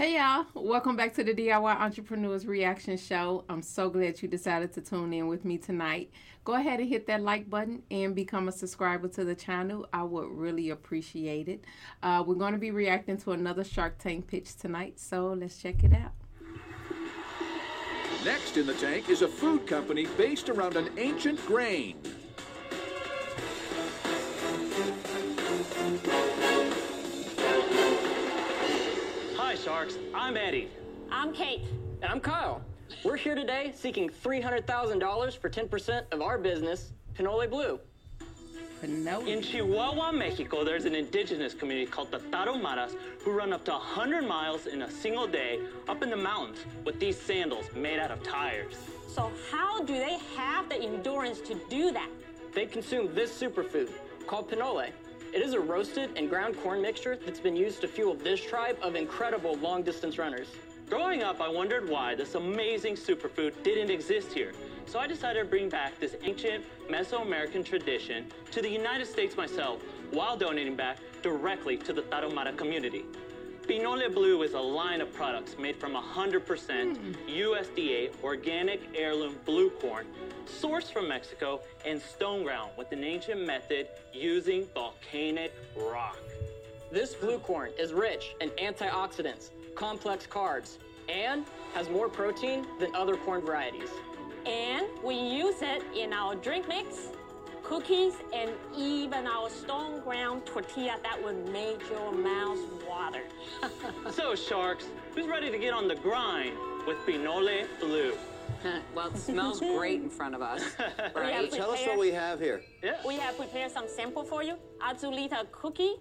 Hey y'all, welcome back to the DIY Entrepreneurs Reaction Show. I'm so glad you decided to tune in with me tonight. Go ahead and hit that like button and become a subscriber to the channel. I would really appreciate it. Uh, we're going to be reacting to another Shark Tank pitch tonight, so let's check it out. Next in the tank is a food company based around an ancient grain. Hi, Sharks. I'm Eddie. I'm Kate. And I'm Kyle. We're here today seeking $300,000 for 10% of our business, Pinole Blue. In Chihuahua, Mexico, there's an indigenous community called the Tarahumaras who run up to 100 miles in a single day up in the mountains with these sandals made out of tires. So, how do they have the endurance to do that? They consume this superfood called pinole. It is a roasted and ground corn mixture that's been used to fuel this tribe of incredible long distance runners. Growing up, I wondered why this amazing superfood didn't exist here. So I decided to bring back this ancient Mesoamerican tradition to the United States myself while donating back directly to the Tarahumara community. Pinole Blue is a line of products made from 100% USDA organic heirloom blue corn, sourced from Mexico and stone ground with an ancient method using volcanic rock. This blue corn is rich in antioxidants, complex carbs, and has more protein than other corn varieties. And we use it in our drink mix, cookies, and even our stone ground tortilla that would make your mouth water. So, Sharks, who's ready to get on the grind with Pinole Blue? well, it smells great in front of us, We have right? Tell us what we have here. Yeah. We have prepared some sample for you. Azulita cookie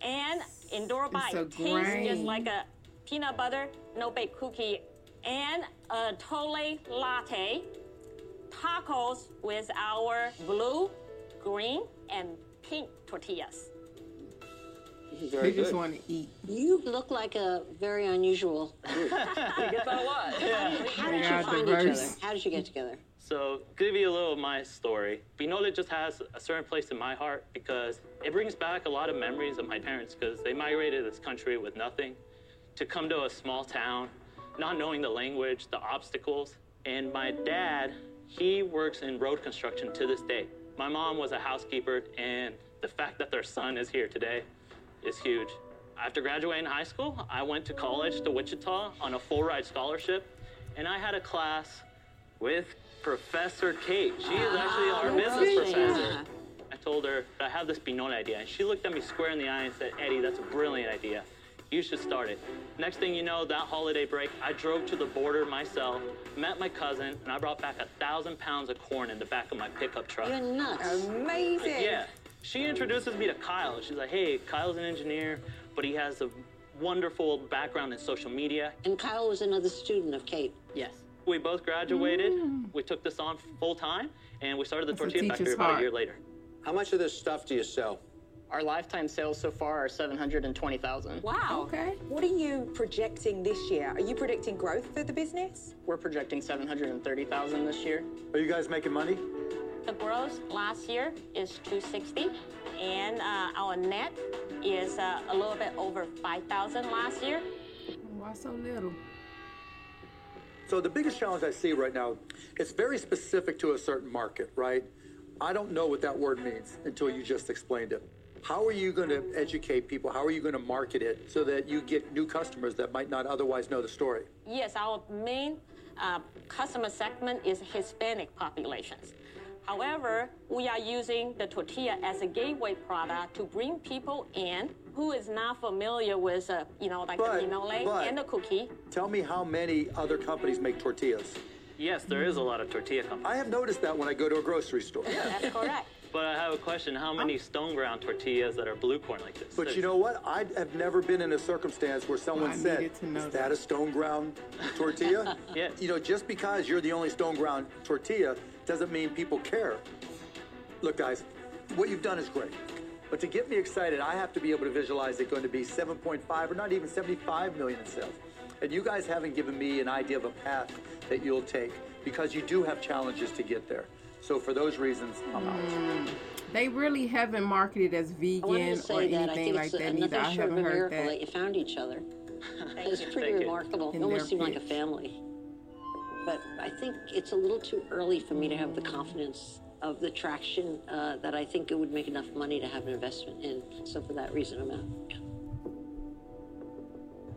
and Endura Bite. a Tastes just like a peanut butter no bake cookie and atole latte. Tacos with our blue, green, and pink tortillas. They Very just good. want to eat. You look like a very unusual. We get that a lot. How did you find diverse. each other? How did you get together? So, give you a little of my story. Pinole just has a certain place in my heart because it brings back a lot of memories of my parents because they migrated to this country with nothing to come to a small town, not knowing the language, the obstacles. And my dad, he works in road construction to this day. My mom was a housekeeper, and the fact that their son is here today is huge. After graduating high school, I went to college to Wichita on a full ride scholarship, and I had a class with Professor Kate. She is actually our oh, business professor. I told her I have this Pinole idea, and she looked at me square in the eye and said, Eddie, that's a brilliant idea. You should start it. Next thing you know, that holiday break, I drove to the border myself, met my cousin, and I brought back a thousand pounds of corn in the back of my pickup truck. You're nuts. Amazing. Yeah. She introduces me to Kyle. She's like, hey, Kyle's an engineer, but he has a wonderful background in social media. And Kyle was another student of Kate. yes. We both graduated. We took this on full time, and we started the That's tortilla factory about a year later. How much of this stuff do you sell? Our lifetime sales so far are 720,000. Wow. Okay. What are you projecting this year? Are you predicting growth for the business? We're projecting 730,000 this year. Are you guys making money? The gross last year is 260, and uh, our net is uh, a little bit over 5,000 last year. Why so little? So the biggest challenge I see right now, it's very specific to a certain market, right? I don't know what that word means until you just explained it. How are you going to educate people? How are you going to market it so that you get new customers that might not otherwise know the story? Yes, our main uh, customer segment is Hispanic populations. However, we are using the tortilla as a gateway product to bring people in who is not familiar with, uh, you know, like But- the pinole but- and the cookie. Tell me how many other companies make tortillas. Yes, there is a lot of tortilla companies. I have noticed that when I go to a grocery store. That's correct. But I have a question. How many stone ground tortillas that are blue corn like this? But you know what? I have never been in a circumstance where someone I said, needed to know "Is that that." a stone ground tortilla?" Yes. You know, just because you're the only stone ground tortilla doesn't mean people care. Look, guys, what you've done is great. But to get me excited, I have to be able to visualize it going to be 7.5 or not even 75 million in sales. And you guys haven't given me an idea of a path that you'll take because you do have challenges to get there. So for those reasons, I'm out. Mm. They really haven't marketed as I wanted vegan to say or that I anything think like it's a, that neither. nothing I short of haven't a heard miracle that. that. you found each other. It's pretty Thank you. remarkable. It almost their seemed like a family. But I think it's a little too early for me to have the confidence of the traction uh, that I think it would make enough money to have an investment in. So for that reason, I'm out.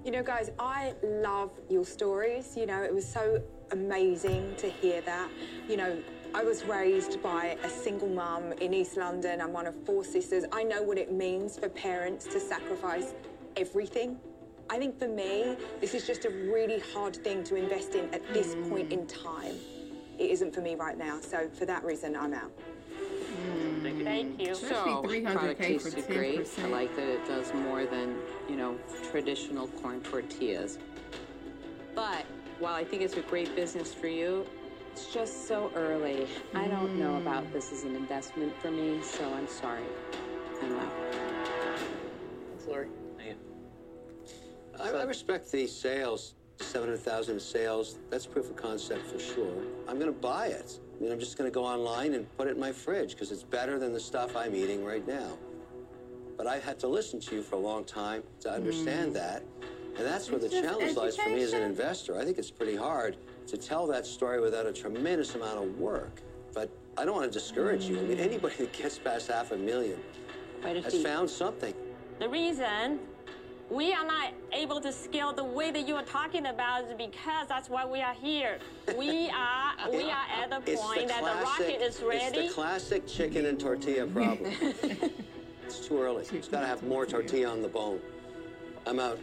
You know, guys, I love your stories. You know, it was so amazing to hear that. You know, I was raised by a single mum in East London. I'm one of four sisters. I know what it means for parents to sacrifice everything. I think for me, this is just a really hard thing to invest in at this point in time. It isn't for me right now. So for that reason, I'm out. Thank you. Thank you. So, 300K product for tasted great. I like that it does more than, you know, traditional corn tortillas. But while I think it's a great business for you, it's just so early. I don't know about this as an investment for me, so I'm sorry. I'm out. Thanks, Lori. I, I respect the sales, 700,000 sales. That's proof of concept for sure. I'm going to buy it. I mean, I'm just going to go online and put it in my fridge because it's better than the stuff I'm eating right now. But I had to listen to you for a long time to understand mm. that. And that's where the challenge lies for me as an investor. I think it's pretty hard to tell that story without a tremendous amount of work. But I don't want to discourage you. I mean, mm. anybody that gets past half a million has feat. found something. The reason we are not able to scale the way that you are talking about because that's why we are here. We are we are at the It's point that the rocket is ready. It's the classic chicken and tortilla problem. it's too early. It's got to have more tortilla on the bone. I'm out.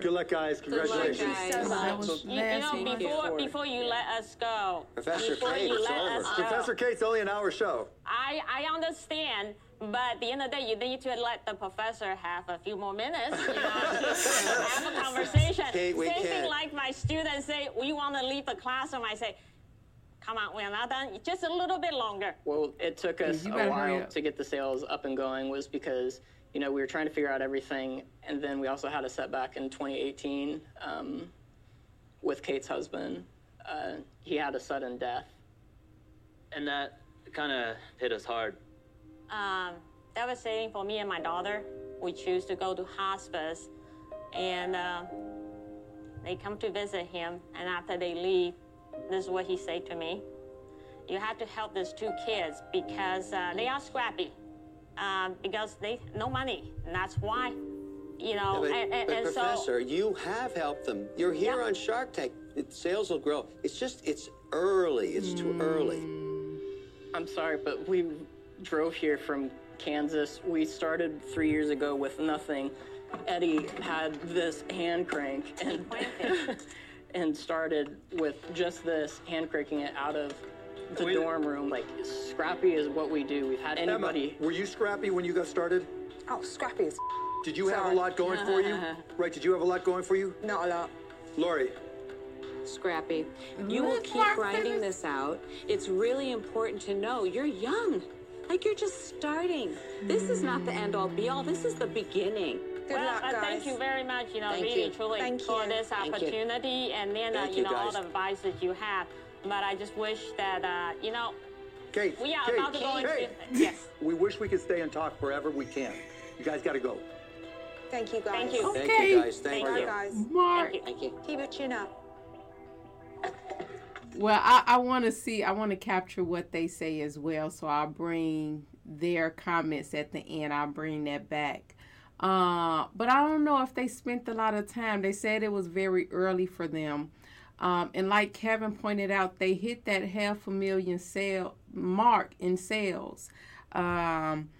Good luck, guys. Congratulations. guys. so much. was You, you know, before before you let us go, Professor before Kate, you it's let over. us go, Professor Kate's only an hour show. I I understand. But at the end of the day, you need to let the professor have a few more minutes, you know, have a conversation. Kate, we Same can't. like my students say, we want to leave the classroom. I say, come on, we're not done. Just a little bit longer. Well, it took us you a while to get the sales up and going was because, you know, we were trying to figure out everything. And then we also had a setback in 2018 um, with Kate's husband. Uh, he had a sudden death. And that kind of hit us hard. um, devastating for me and my daughter. We choose to go to hospice, and uh, they come to visit him. And after they leave, this is what he said to me: "You have to help these two kids because uh, they are scrappy, um, because they no money, and that's why." You know, but, and, and, but and Professor, so you have helped them. You're here Yeah. on Shark Tank. It, sales will grow. It's just, it's early. It's too early. I'm sorry, but we drove here from Kansas. We started three years ago with nothing. Eddie had this hand crank and and started with just this hand cranking it out of the We- dorm room. Like scrappy is what we do. We've had anybody. Emma, were you scrappy when you got started? Oh, scrappy as Did you have a lot going for you? Right, did you have a lot going for you? not a lot. Lori, Scrappy. Mm-hmm. You will keep grinding this out. It's really important to know you're young. Like you're just starting. This is not the end all be all. This is the beginning. Good well, luck, uh, guys. thank you very much. You know, Thank really, you. truly, Thank for you. this Thank you. opportunity, and then uh, you you, know all the advice that you have. But I just wish that uh, you know Kate, we are Kate, about to go into Kate. yes. We wish we could stay and talk forever. We can't. You guys got to go. Thank you, guys. Thank you. Thank you, guys. Thank, Thank you. guys. Mark. Thank you. Thank you. Keep your chin up. Well, I, I want to see, I want to capture what they say as well. So I'll bring their comments at the end. I'll bring that back. Uh, but I don't know if they spent a lot of time. They said it was very early for them. Um, and like Kevin pointed out, they hit that half a million sale mark in sales. Um,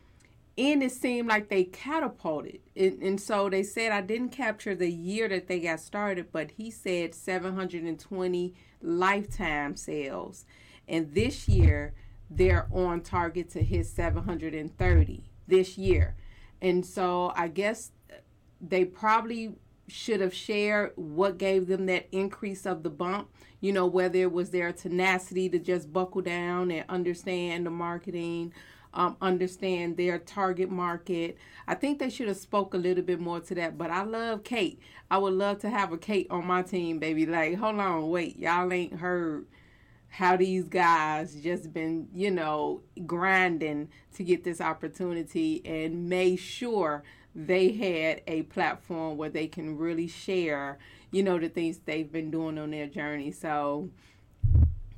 and it seemed like they catapulted. And, and so they said, I didn't capture the year that they got started, but he said 720 lifetime sales. And this year, they're on target to hit 730 this year. And so I guess they probably should have shared what gave them that increase of the bump. You know, whether it was their tenacity to just buckle down and understand the marketing, um, understand their target market. I think they should have spoke a little bit more to that. But I love Kate. I would love to have a Kate on my team, baby. Like, hold on, wait, y'all ain't heard how these guys just been, you know, grinding to get this opportunity and made sure they had a platform where they can really share, you know, the things they've been doing on their journey. So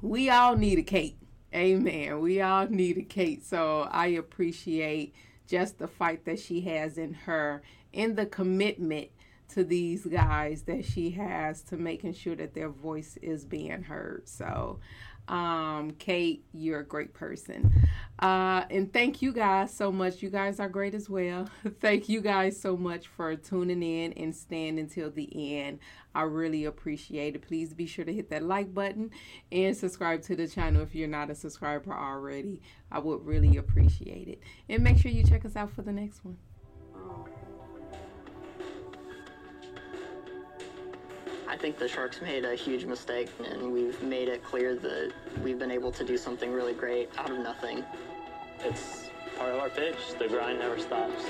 we all need a Kate. Amen. We all need a Kate. So I appreciate just the fight that she has in her and the commitment to these guys that she has to making sure that their voice is being heard. So um, Kate, you're a great person. Uh, and thank you guys so much. You guys are great as well. thank you guys so much for tuning in and staying until the end. I really appreciate it. Please be sure to hit that like button and subscribe to the channel if you're not a subscriber already. I would really appreciate it. And make sure you check us out for the next one. Think the Sharks made a huge mistake, and we've made it clear that we've been able to do something really great out of nothing. It's part of our pitch. The grind never stops.